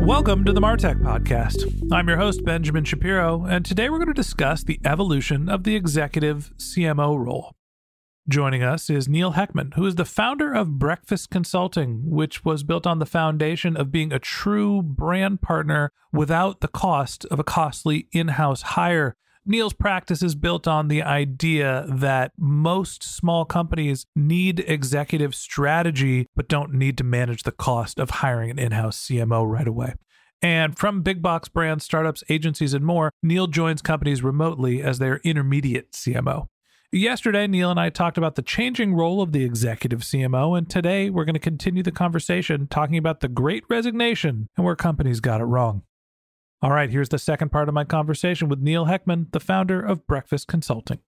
Welcome to the Martech Podcast. I'm your host, Benjamin Shapiro, and today we're going to discuss the evolution of the executive CMO role. Joining us is Neil Heckman, who is the founder of Breakfast Consulting, which was built on the foundation of being a true brand partner without the cost of a costly in house hire. Neil's practice is built on the idea that most small companies need executive strategy, but don't need to manage the cost of hiring an in house CMO right away. And from big box brands, startups, agencies, and more, Neil joins companies remotely as their intermediate CMO. Yesterday, Neil and I talked about the changing role of the executive CMO, and today we're going to continue the conversation talking about the great resignation and where companies got it wrong. All right, here's the second part of my conversation with Neil Heckman, the founder of Breakfast Consulting.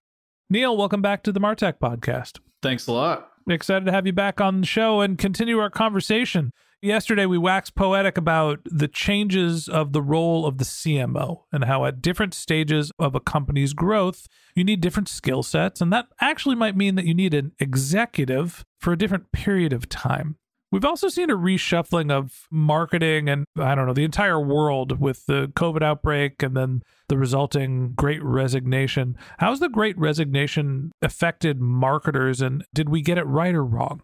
Neil, welcome back to the Martech podcast. Thanks a lot. Excited to have you back on the show and continue our conversation. Yesterday, we waxed poetic about the changes of the role of the CMO and how, at different stages of a company's growth, you need different skill sets. And that actually might mean that you need an executive for a different period of time. We've also seen a reshuffling of marketing and I don't know, the entire world with the COVID outbreak and then the resulting great resignation. How's the great resignation affected marketers and did we get it right or wrong?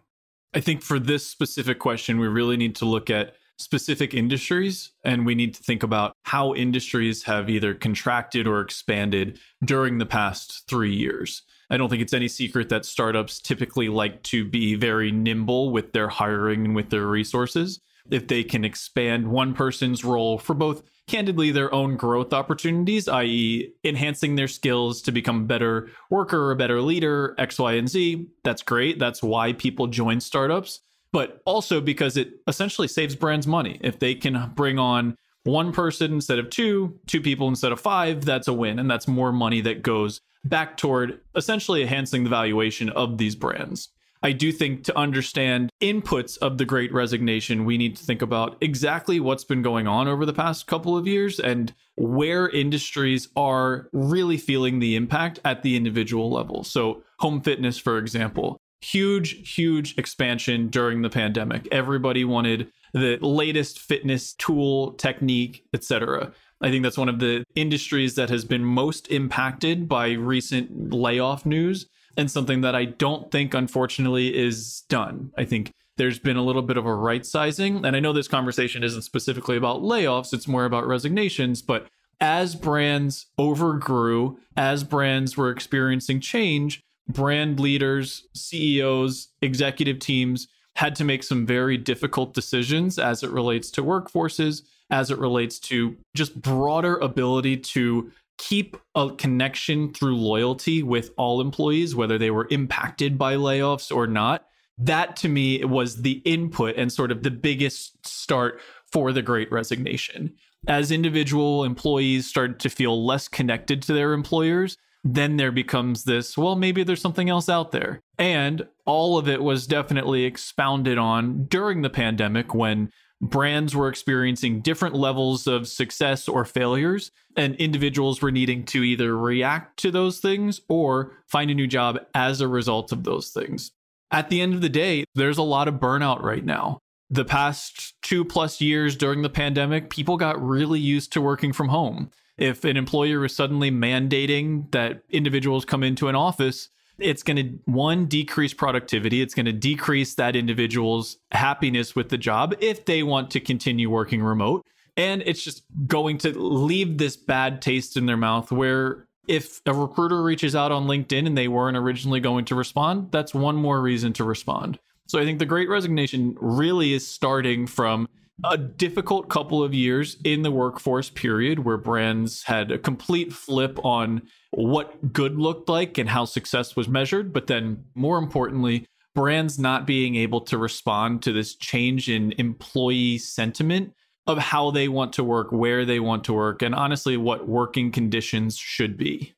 I think for this specific question, we really need to look at specific industries and we need to think about how industries have either contracted or expanded during the past three years. I don't think it's any secret that startups typically like to be very nimble with their hiring and with their resources. If they can expand one person's role for both candidly their own growth opportunities, i.e., enhancing their skills to become a better worker, a better leader, X, Y, and Z, that's great. That's why people join startups. But also because it essentially saves brands money. If they can bring on one person instead of two, two people instead of five, that's a win. And that's more money that goes back toward essentially enhancing the valuation of these brands. I do think to understand inputs of the great resignation, we need to think about exactly what's been going on over the past couple of years and where industries are really feeling the impact at the individual level. So, home fitness, for example, huge, huge expansion during the pandemic. Everybody wanted the latest fitness tool, technique, etc. I think that's one of the industries that has been most impacted by recent layoff news and something that I don't think, unfortunately, is done. I think there's been a little bit of a right sizing. And I know this conversation isn't specifically about layoffs, it's more about resignations. But as brands overgrew, as brands were experiencing change, brand leaders, CEOs, executive teams had to make some very difficult decisions as it relates to workforces, as it relates to just broader ability to keep a connection through loyalty with all employees, whether they were impacted by layoffs or not. That to me was the input and sort of the biggest start for the great resignation. As individual employees started to feel less connected to their employers, then there becomes this, well, maybe there's something else out there. And all of it was definitely expounded on during the pandemic when brands were experiencing different levels of success or failures, and individuals were needing to either react to those things or find a new job as a result of those things. At the end of the day, there's a lot of burnout right now. The past two plus years during the pandemic, people got really used to working from home. If an employer is suddenly mandating that individuals come into an office, it's going to one decrease productivity it's going to decrease that individual's happiness with the job if they want to continue working remote and it's just going to leave this bad taste in their mouth where if a recruiter reaches out on LinkedIn and they weren't originally going to respond that's one more reason to respond so i think the great resignation really is starting from a difficult couple of years in the workforce period where brands had a complete flip on what good looked like and how success was measured. But then, more importantly, brands not being able to respond to this change in employee sentiment of how they want to work, where they want to work, and honestly, what working conditions should be.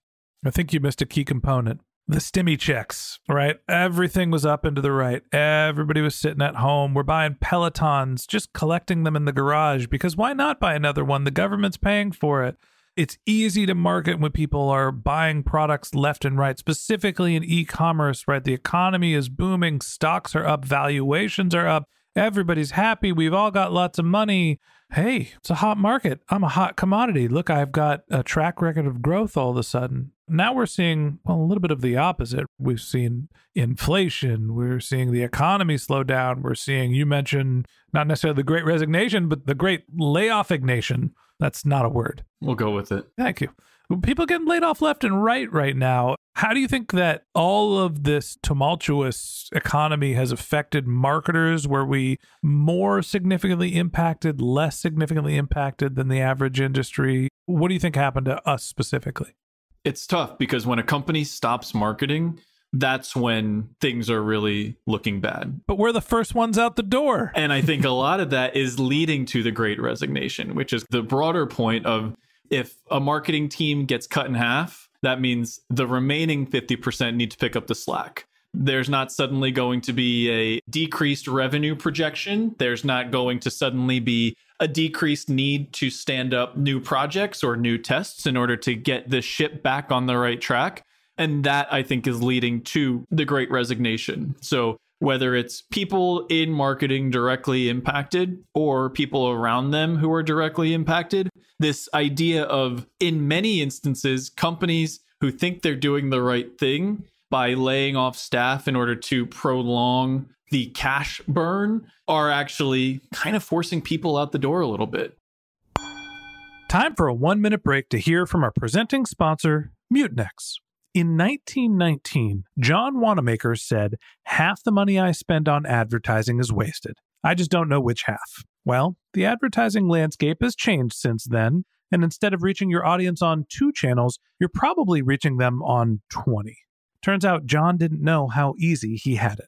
I think you missed a key component the stimmy checks, right? Everything was up and to the right. Everybody was sitting at home. We're buying Pelotons, just collecting them in the garage because why not buy another one? The government's paying for it. It's easy to market when people are buying products left and right, specifically in e commerce, right? The economy is booming, stocks are up, valuations are up, everybody's happy, we've all got lots of money. Hey, it's a hot market. I'm a hot commodity. Look, I've got a track record of growth all of a sudden. Now we're seeing, well, a little bit of the opposite. We've seen inflation. We're seeing the economy slow down. We're seeing, you mentioned, not necessarily the great resignation, but the great layoff ignation that's not a word. We'll go with it. Thank you. People getting laid off left and right right now. How do you think that all of this tumultuous economy has affected marketers? Were we more significantly impacted, less significantly impacted than the average industry? What do you think happened to us specifically? It's tough because when a company stops marketing, that's when things are really looking bad. But we're the first ones out the door. And I think a lot of that is leading to the great resignation, which is the broader point of if a marketing team gets cut in half, that means the remaining 50% need to pick up the slack. There's not suddenly going to be a decreased revenue projection. There's not going to suddenly be a decreased need to stand up new projects or new tests in order to get the ship back on the right track. And that I think is leading to the great resignation. So whether it's people in marketing directly impacted or people around them who are directly impacted, this idea of, in many instances, companies who think they're doing the right thing by laying off staff in order to prolong the cash burn are actually kind of forcing people out the door a little bit. Time for a one minute break to hear from our presenting sponsor, Mutinex. In 1919, John Wanamaker said, Half the money I spend on advertising is wasted. I just don't know which half. Well, the advertising landscape has changed since then, and instead of reaching your audience on two channels, you're probably reaching them on 20. Turns out John didn't know how easy he had it.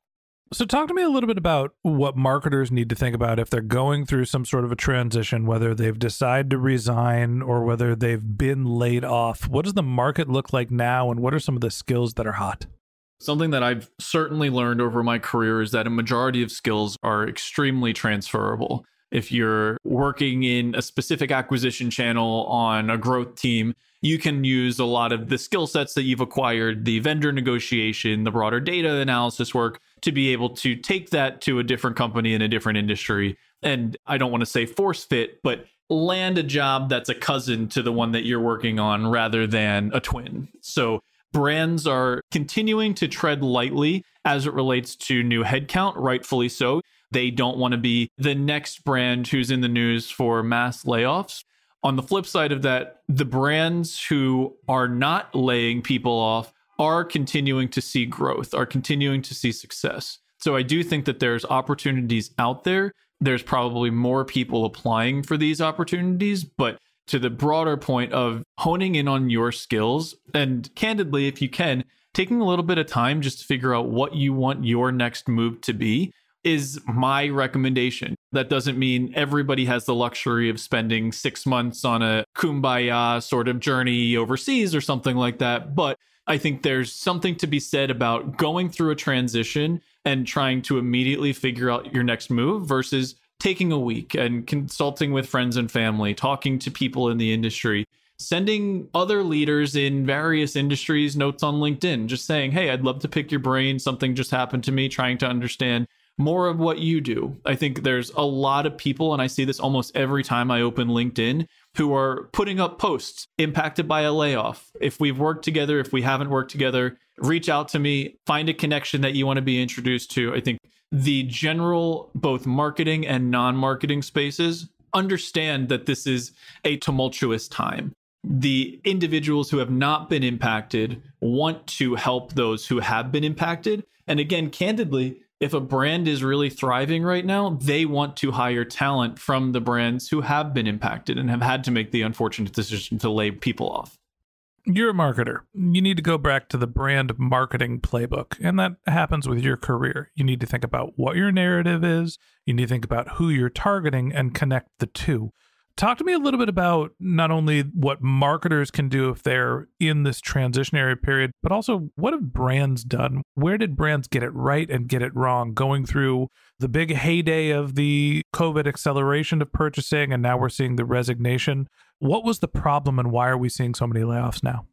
So, talk to me a little bit about what marketers need to think about if they're going through some sort of a transition, whether they've decided to resign or whether they've been laid off. What does the market look like now, and what are some of the skills that are hot? Something that I've certainly learned over my career is that a majority of skills are extremely transferable. If you're working in a specific acquisition channel on a growth team, you can use a lot of the skill sets that you've acquired, the vendor negotiation, the broader data analysis work to be able to take that to a different company in a different industry. And I don't want to say force fit, but land a job that's a cousin to the one that you're working on rather than a twin. So brands are continuing to tread lightly as it relates to new headcount, rightfully so. They don't want to be the next brand who's in the news for mass layoffs. On the flip side of that, the brands who are not laying people off are continuing to see growth, are continuing to see success. So I do think that there's opportunities out there. There's probably more people applying for these opportunities, but to the broader point of honing in on your skills and candidly, if you can, taking a little bit of time just to figure out what you want your next move to be is my recommendation. That doesn't mean everybody has the luxury of spending six months on a kumbaya sort of journey overseas or something like that. But I think there's something to be said about going through a transition and trying to immediately figure out your next move versus taking a week and consulting with friends and family, talking to people in the industry, sending other leaders in various industries notes on LinkedIn, just saying, Hey, I'd love to pick your brain. Something just happened to me, trying to understand more of what you do. I think there's a lot of people, and I see this almost every time I open LinkedIn, who are putting up posts impacted by a layoff. If we've worked together, if we haven't worked together, reach out to me, find a connection that you want to be introduced to. I think the general, both marketing and non marketing spaces, understand that this is a tumultuous time. The individuals who have not been impacted want to help those who have been impacted. And again, candidly, if a brand is really thriving right now, they want to hire talent from the brands who have been impacted and have had to make the unfortunate decision to lay people off. You're a marketer. You need to go back to the brand marketing playbook, and that happens with your career. You need to think about what your narrative is, you need to think about who you're targeting and connect the two. Talk to me a little bit about not only what marketers can do if they're in this transitionary period, but also what have brands done? Where did brands get it right and get it wrong going through the big heyday of the COVID acceleration of purchasing, and now we're seeing the resignation? What was the problem, and why are we seeing so many layoffs now?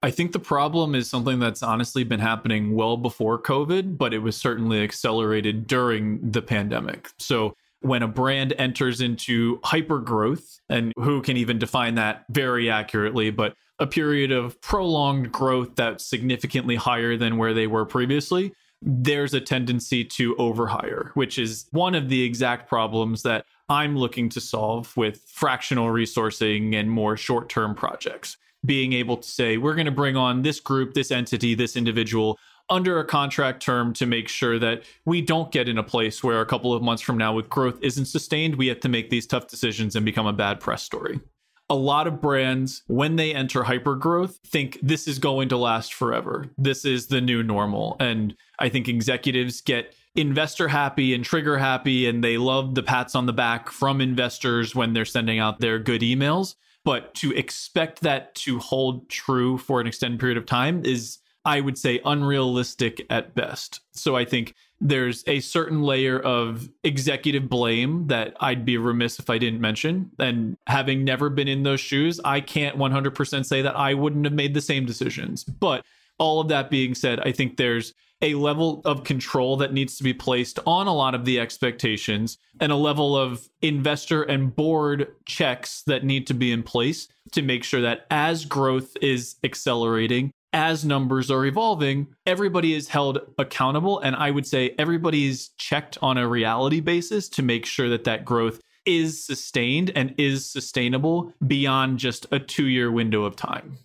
I think the problem is something that's honestly been happening well before COVID, but it was certainly accelerated during the pandemic. So when a brand enters into hyper growth, and who can even define that very accurately, but a period of prolonged growth that's significantly higher than where they were previously, there's a tendency to overhire, which is one of the exact problems that I'm looking to solve with fractional resourcing and more short term projects. Being able to say, we're going to bring on this group, this entity, this individual under a contract term to make sure that we don't get in a place where a couple of months from now, with growth isn't sustained, we have to make these tough decisions and become a bad press story. A lot of brands, when they enter hyper growth, think this is going to last forever. This is the new normal. And I think executives get investor happy and trigger happy, and they love the pats on the back from investors when they're sending out their good emails. But to expect that to hold true for an extended period of time is I would say unrealistic at best. So I think there's a certain layer of executive blame that I'd be remiss if I didn't mention. And having never been in those shoes, I can't 100% say that I wouldn't have made the same decisions. But all of that being said, I think there's a level of control that needs to be placed on a lot of the expectations and a level of investor and board checks that need to be in place to make sure that as growth is accelerating, as numbers are evolving, everybody is held accountable. And I would say everybody is checked on a reality basis to make sure that that growth is sustained and is sustainable beyond just a two year window of time.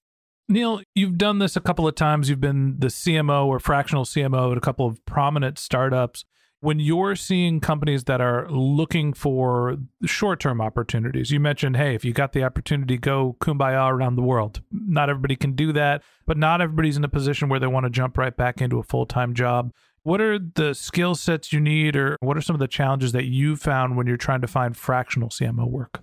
Neil, you've done this a couple of times. You've been the CMO or fractional CMO at a couple of prominent startups when you're seeing companies that are looking for short-term opportunities you mentioned hey if you got the opportunity go kumbaya around the world not everybody can do that but not everybody's in a position where they want to jump right back into a full-time job What are the skill sets you need, or what are some of the challenges that you found when you're trying to find fractional CMO work?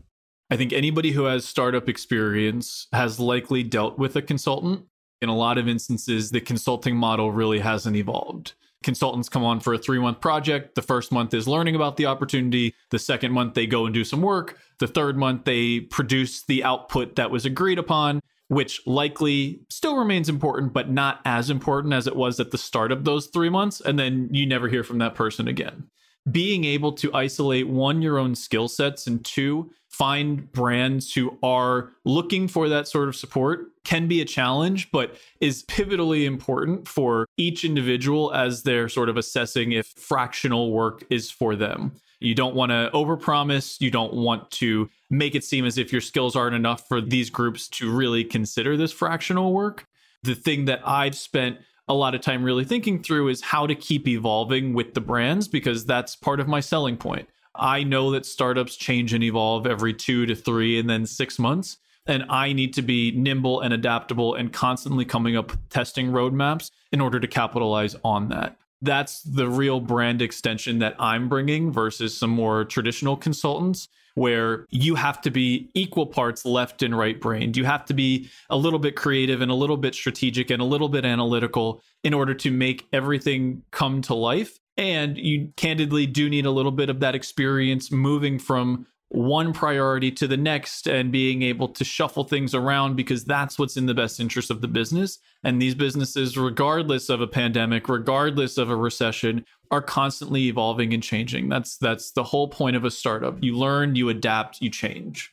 I think anybody who has startup experience has likely dealt with a consultant. In a lot of instances, the consulting model really hasn't evolved. Consultants come on for a three month project. The first month is learning about the opportunity. The second month, they go and do some work. The third month, they produce the output that was agreed upon, which likely still remains important, but not as important as it was at the start of those three months. And then you never hear from that person again being able to isolate one, your own skill sets, and two, find brands who are looking for that sort of support can be a challenge, but is pivotally important for each individual as they're sort of assessing if fractional work is for them. You don't want to overpromise. You don't want to make it seem as if your skills aren't enough for these groups to really consider this fractional work. The thing that I've spent a lot of time really thinking through is how to keep evolving with the brands because that's part of my selling point. I know that startups change and evolve every two to three and then six months. And I need to be nimble and adaptable and constantly coming up with testing roadmaps in order to capitalize on that. That's the real brand extension that I'm bringing versus some more traditional consultants where you have to be equal parts left and right brained. You have to be a little bit creative and a little bit strategic and a little bit analytical in order to make everything come to life. And you candidly do need a little bit of that experience moving from one priority to the next and being able to shuffle things around because that's what's in the best interest of the business. And these businesses, regardless of a pandemic, regardless of a recession, are constantly evolving and changing. That's that's the whole point of a startup. You learn, you adapt, you change.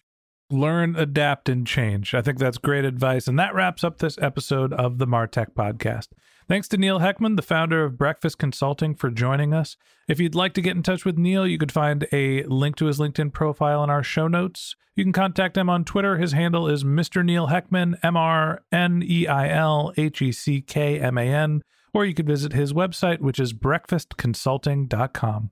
Learn, adapt, and change. I think that's great advice. And that wraps up this episode of the Martech Podcast. Thanks to Neil Heckman, the founder of Breakfast Consulting, for joining us. If you'd like to get in touch with Neil, you could find a link to his LinkedIn profile in our show notes. You can contact him on Twitter. His handle is Mr. Neil Heckman, M R N E I L H E C K M A N, or you could visit his website, which is breakfastconsulting.com.